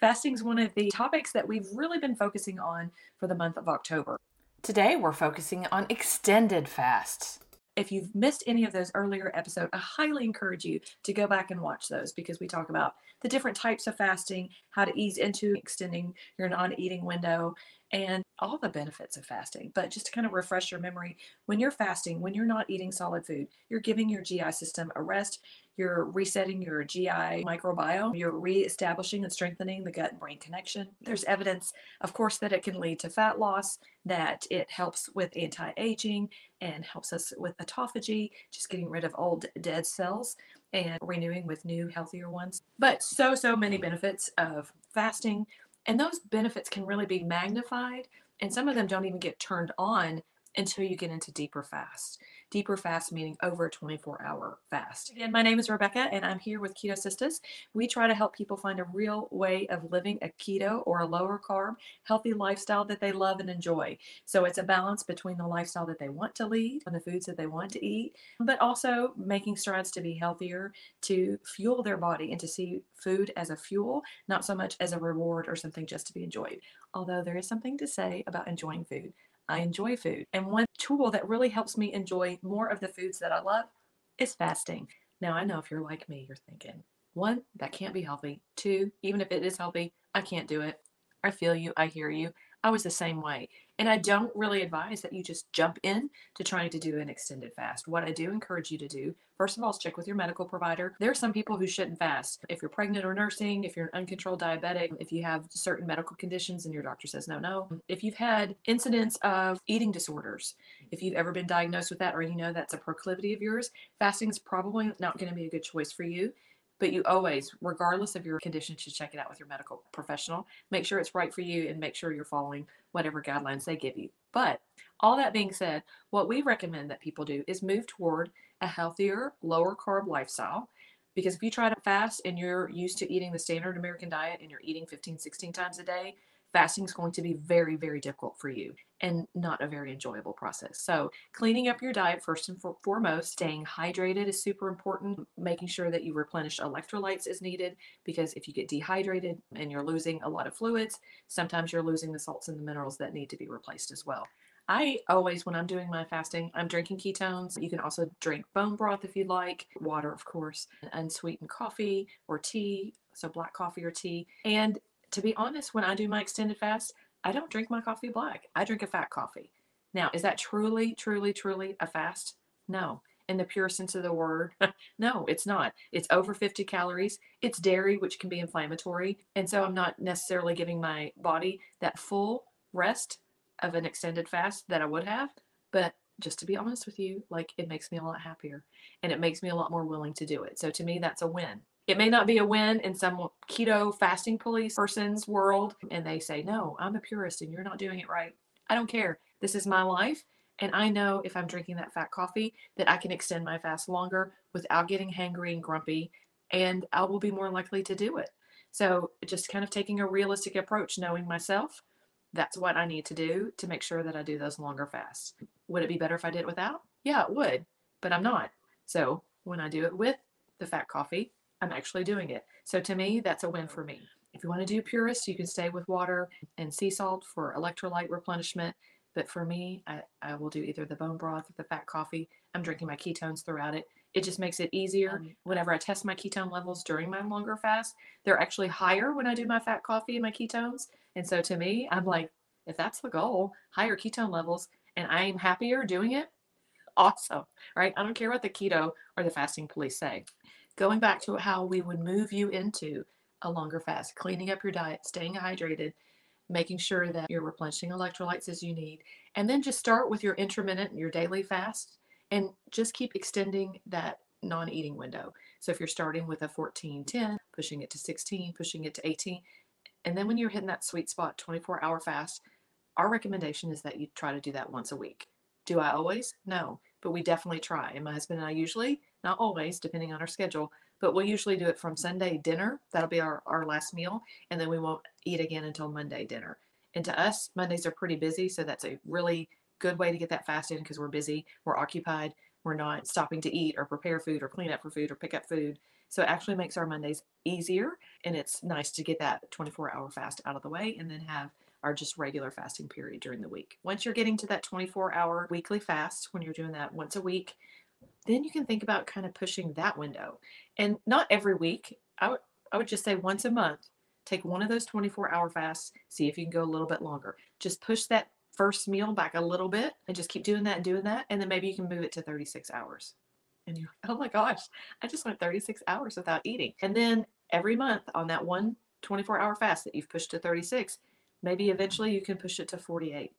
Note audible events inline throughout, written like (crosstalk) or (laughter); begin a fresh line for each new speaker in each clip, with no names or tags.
Fasting is one of the topics that we've really been focusing on for the month of October.
Today, we're focusing on extended fasts.
If you've missed any of those earlier episodes, I highly encourage you to go back and watch those because we talk about the different types of fasting, how to ease into extending your non eating window, and all the benefits of fasting. But just to kind of refresh your memory, when you're fasting, when you're not eating solid food, you're giving your GI system a rest. You're resetting your GI microbiome. You're reestablishing and strengthening the gut and brain connection. There's evidence, of course, that it can lead to fat loss, that it helps with anti aging and helps us with autophagy, just getting rid of old dead cells and renewing with new, healthier ones. But so, so many benefits of fasting. And those benefits can really be magnified, and some of them don't even get turned on until you get into deeper fast. Deeper fast meaning over a 24 hour fast. Again, my name is Rebecca and I'm here with Keto Sisters. We try to help people find a real way of living a keto or a lower carb, healthy lifestyle that they love and enjoy. So it's a balance between the lifestyle that they want to lead and the foods that they want to eat, but also making strides to be healthier, to fuel their body and to see food as a fuel, not so much as a reward or something just to be enjoyed. Although there is something to say about enjoying food. I enjoy food. And one tool that really helps me enjoy more of the foods that I love is fasting. Now, I know if you're like me, you're thinking, one, that can't be healthy. Two, even if it is healthy, I can't do it. I feel you. I hear you. I was the same way. And I don't really advise that you just jump in to trying to do an extended fast. What I do encourage you to do, first of all, is check with your medical provider. There are some people who shouldn't fast. If you're pregnant or nursing, if you're an uncontrolled diabetic, if you have certain medical conditions and your doctor says no, no. If you've had incidents of eating disorders, if you've ever been diagnosed with that or you know that's a proclivity of yours, fasting is probably not going to be a good choice for you but you always, regardless of your condition, should check it out with your medical professional. Make sure it's right for you and make sure you're following whatever guidelines they give you. But all that being said, what we recommend that people do is move toward a healthier, lower carb lifestyle. Because if you try to fast and you're used to eating the standard American diet and you're eating 15, 16 times a day, fasting is going to be very, very difficult for you and not a very enjoyable process. So, cleaning up your diet first and foremost, staying hydrated is super important, making sure that you replenish electrolytes is needed because if you get dehydrated and you're losing a lot of fluids, sometimes you're losing the salts and the minerals that need to be replaced as well. I always, when I'm doing my fasting, I'm drinking ketones. You can also drink bone broth if you'd like, water, of course, unsweetened coffee or tea, so black coffee or tea. And to be honest, when I do my extended fast, I don't drink my coffee black. I drink a fat coffee. Now, is that truly, truly, truly a fast? No. In the pure sense of the word, (laughs) no, it's not. It's over 50 calories. It's dairy, which can be inflammatory. And so I'm not necessarily giving my body that full rest of an extended fast that I would have. But just to be honest with you, like it makes me a lot happier and it makes me a lot more willing to do it. So to me, that's a win. It may not be a win in some keto fasting police person's world, and they say, No, I'm a purist and you're not doing it right. I don't care. This is my life. And I know if I'm drinking that fat coffee that I can extend my fast longer without getting hangry and grumpy, and I will be more likely to do it. So, just kind of taking a realistic approach, knowing myself, that's what I need to do to make sure that I do those longer fasts. Would it be better if I did it without? Yeah, it would, but I'm not. So, when I do it with the fat coffee, I'm actually doing it. So to me, that's a win for me. If you want to do purist, you can stay with water and sea salt for electrolyte replenishment. But for me, I, I will do either the bone broth or the fat coffee. I'm drinking my ketones throughout it. It just makes it easier. Um, Whenever I test my ketone levels during my longer fast, they're actually higher when I do my fat coffee and my ketones. And so to me, I'm like, if that's the goal, higher ketone levels, and I'm happier doing it, (laughs) awesome, right? I don't care what the keto or the fasting police say going back to how we would move you into a longer fast, cleaning up your diet, staying hydrated, making sure that you're replenishing electrolytes as you need, and then just start with your intermittent, your daily fast, and just keep extending that non eating window. So if you're starting with a 14 10, pushing it to 16, pushing it to 18, and then when you're hitting that sweet spot, 24 hour fast, our recommendation is that you try to do that once a week. Do I always? No, but we definitely try. And my husband and I usually not always, depending on our schedule, but we'll usually do it from Sunday dinner. That'll be our, our last meal. And then we won't eat again until Monday dinner. And to us, Mondays are pretty busy. So that's a really good way to get that fast in because we're busy, we're occupied, we're not stopping to eat or prepare food or clean up for food or pick up food. So it actually makes our Mondays easier. And it's nice to get that 24 hour fast out of the way and then have our just regular fasting period during the week. Once you're getting to that 24 hour weekly fast, when you're doing that once a week, then you can think about kind of pushing that window. And not every week. I would I would just say once a month, take one of those 24 hour fasts, see if you can go a little bit longer. Just push that first meal back a little bit and just keep doing that and doing that. And then maybe you can move it to 36 hours. And you're, (laughs) oh my gosh, I just went 36 hours without eating. And then every month on that one 24 hour fast that you've pushed to 36, maybe eventually you can push it to 48.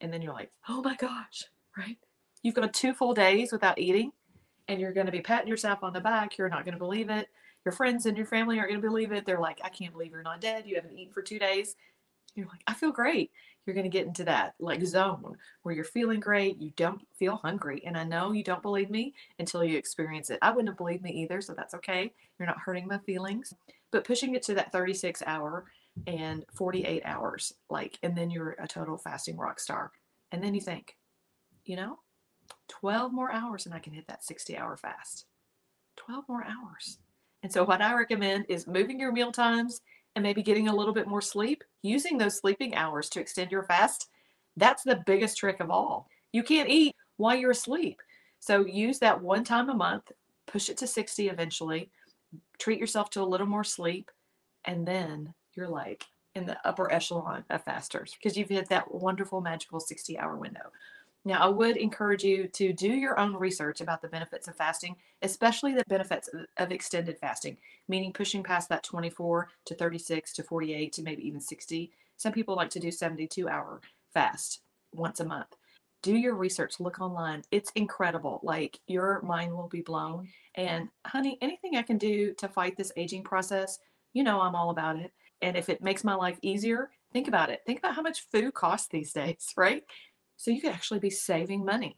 And then you're like, oh my gosh, right? You've got two full days without eating and you're going to be patting yourself on the back. You're not going to believe it. Your friends and your family aren't going to believe it. They're like, I can't believe you're not dead. You haven't eaten for two days. You're like, I feel great. You're going to get into that like zone where you're feeling great. You don't feel hungry. And I know you don't believe me until you experience it. I wouldn't have believed me either. So that's okay. You're not hurting my feelings. But pushing it to that 36 hour and 48 hours, like, and then you're a total fasting rock star. And then you think, you know, 12 more hours and I can hit that 60 hour fast. 12 more hours. And so, what I recommend is moving your meal times and maybe getting a little bit more sleep, using those sleeping hours to extend your fast. That's the biggest trick of all. You can't eat while you're asleep. So, use that one time a month, push it to 60 eventually, treat yourself to a little more sleep, and then you're like in the upper echelon of fasters because you've hit that wonderful, magical 60 hour window. Now, I would encourage you to do your own research about the benefits of fasting, especially the benefits of extended fasting, meaning pushing past that 24 to 36 to 48 to maybe even 60. Some people like to do 72 hour fast once a month. Do your research, look online. It's incredible. Like your mind will be blown. And honey, anything I can do to fight this aging process, you know I'm all about it. And if it makes my life easier, think about it. Think about how much food costs these days, (laughs) right? So you could actually be saving money.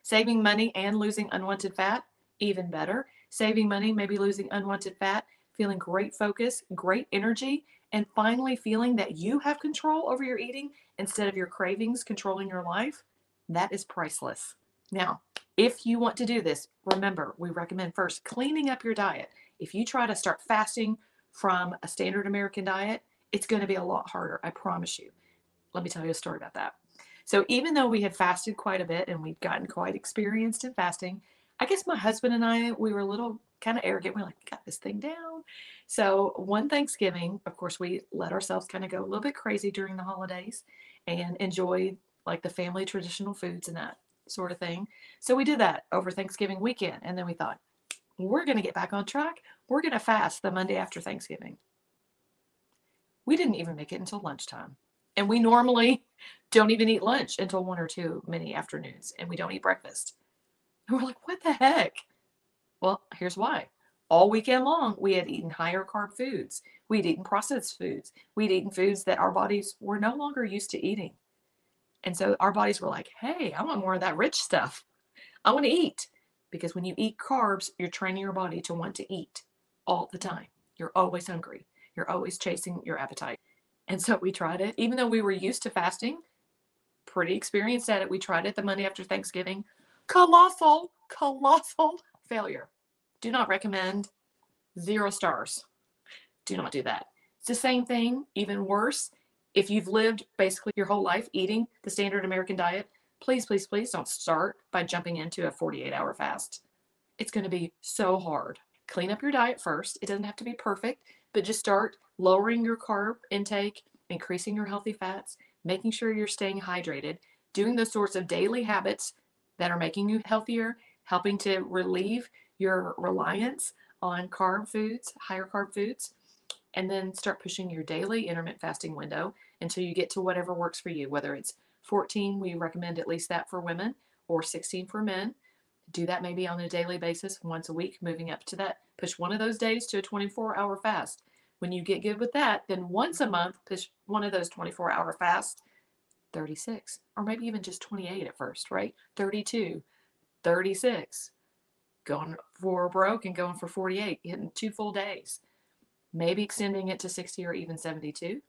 Saving money and losing unwanted fat, even better. Saving money, maybe losing unwanted fat, feeling great focus, great energy, and finally feeling that you have control over your eating instead of your cravings controlling your life. That is priceless. Now, if you want to do this, remember, we recommend first cleaning up your diet. If you try to start fasting from a standard American diet, it's going to be a lot harder, I promise you. Let me tell you a story about that. So even though we had fasted quite a bit and we'd gotten quite experienced in fasting, I guess my husband and I, we were a little kind of arrogant. We are like, got this thing down. So one Thanksgiving, of course, we let ourselves kind of go a little bit crazy during the holidays and enjoy like the family traditional foods and that sort of thing. So we did that over Thanksgiving weekend. And then we thought, we're going to get back on track. We're going to fast the Monday after Thanksgiving. We didn't even make it until lunchtime. And we normally don't even eat lunch until one or two many afternoons, and we don't eat breakfast. And we're like, what the heck? Well, here's why. All weekend long, we had eaten higher carb foods. We'd eaten processed foods. We'd eaten foods that our bodies were no longer used to eating. And so our bodies were like, hey, I want more of that rich stuff. I want to eat. Because when you eat carbs, you're training your body to want to eat all the time. You're always hungry. You're always chasing your appetite. And so we tried it, even though we were used to fasting, pretty experienced at it. We tried it the Monday after Thanksgiving. Colossal, colossal (laughs) failure. Do not recommend. Zero stars. Do not do that. It's the same thing, even worse. If you've lived basically your whole life eating the standard American diet, please, please, please don't start by jumping into a 48 hour fast. It's going to be so hard. Clean up your diet first. It doesn't have to be perfect, but just start lowering your carb intake, increasing your healthy fats, making sure you're staying hydrated, doing those sorts of daily habits that are making you healthier, helping to relieve your reliance on carb foods, higher carb foods, and then start pushing your daily intermittent fasting window until you get to whatever works for you, whether it's 14, we recommend at least that for women, or 16 for men. Do that maybe on a daily basis, once a week, moving up to that. Push one of those days to a 24 hour fast. When you get good with that, then once a month, push one of those 24 hour fasts, 36, or maybe even just 28 at first, right? 32, 36, going for broke and going for 48, hitting two full days. Maybe extending it to 60 or even 72.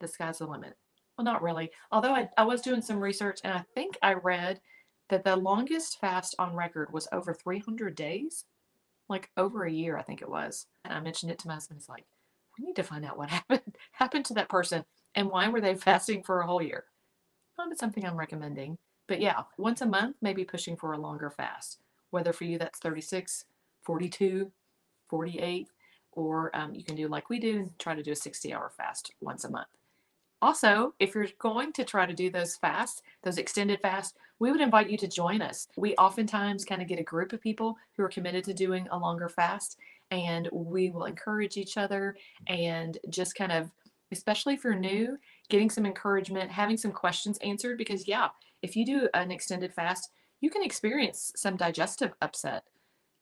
The sky's the limit. Well, not really. Although I, I was doing some research and I think I read that the longest fast on record was over 300 days. Like over a year, I think it was. And I mentioned it to my husband. He's like, we need to find out what (laughs) happened happened to that person and why were they (laughs) fasting for a whole year. Not something I'm recommending, but yeah, once a month, maybe pushing for a longer fast. Whether for you that's 36, 42, 48, or um, you can do like we do and try to do a 60 hour fast once a month. Also, if you're going to try to do those fasts, those extended fasts, we would invite you to join us. We oftentimes kind of get a group of people who are committed to doing a longer fast, and we will encourage each other and just kind of, especially if you're new, getting some encouragement, having some questions answered. Because, yeah, if you do an extended fast, you can experience some digestive upset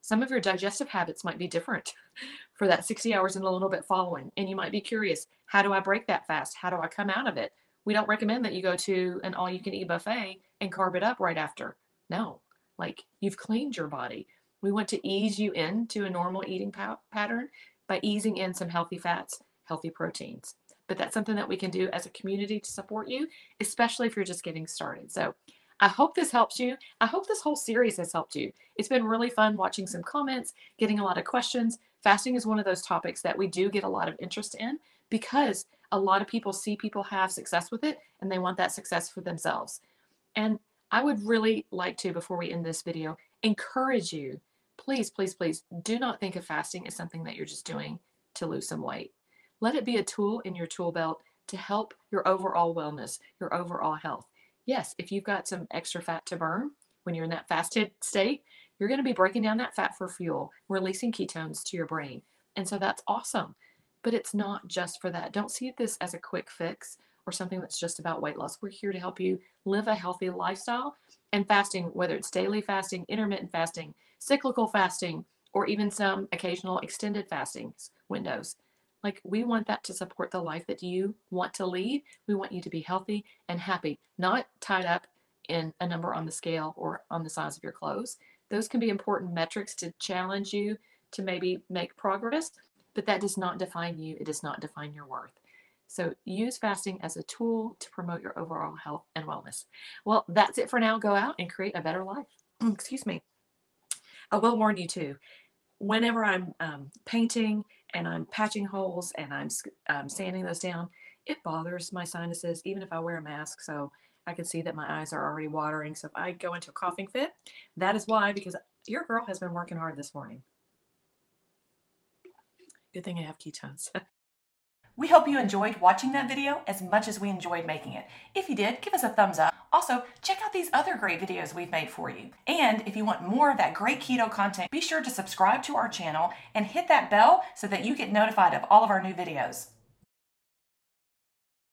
some of your digestive habits might be different (laughs) for that 60 hours and a little bit following. And you might be curious how do I break that fast? How do I come out of it? We don't recommend that you go to an all you can eat buffet and carb it up right after. No, like you've cleaned your body. We want to ease you into a normal eating pa- pattern by easing in some healthy fats, healthy proteins. But that's something that we can do as a community to support you, especially if you're just getting started. So I hope this helps you. I hope this whole series has helped you. It's been really fun watching some comments, getting a lot of questions. Fasting is one of those topics that we do get a lot of interest in because a lot of people see people have success with it and they want that success for themselves. And I would really like to, before we end this video, encourage you please, please, please do not think of fasting as something that you're just doing to lose some weight. Let it be a tool in your tool belt to help your overall wellness, your overall health yes, if you've got some extra fat to burn when you're in that fasted state, you're going to be breaking down that fat for fuel, releasing ketones to your brain. And so that's awesome. But it's not just for that. Don't see this as a quick fix or something that's just about weight loss. We're here to help you live a healthy lifestyle. And fasting, whether it's daily fasting, intermittent fasting, cyclical fasting, or even some occasional extended fasting windows, like, we want that to support the life that you want to lead. We want you to be healthy and happy, not tied up in a number on the scale or on the size of your clothes. Those can be important metrics to challenge you to maybe make progress, but that does not define you. It does not define your worth. So use fasting as a tool to promote your overall health and wellness. Well, that's it for now. Go out and create a better life. Excuse me. I will warn you too. Whenever I'm um, painting, and I'm patching holes and I'm um, sanding those down, it bothers my sinuses, even if I wear a mask. So I can see that my eyes are already watering. So if I go into a coughing fit, that is why, because your girl has been working hard this morning. Good thing I have ketones. (laughs)
We hope you enjoyed watching that video as much as we enjoyed making it. If you did, give us a thumbs up. Also, check out these other great videos we've made for you. And if you want more of that great keto content, be sure to subscribe to our channel and hit that bell so that you get notified of all of our new videos.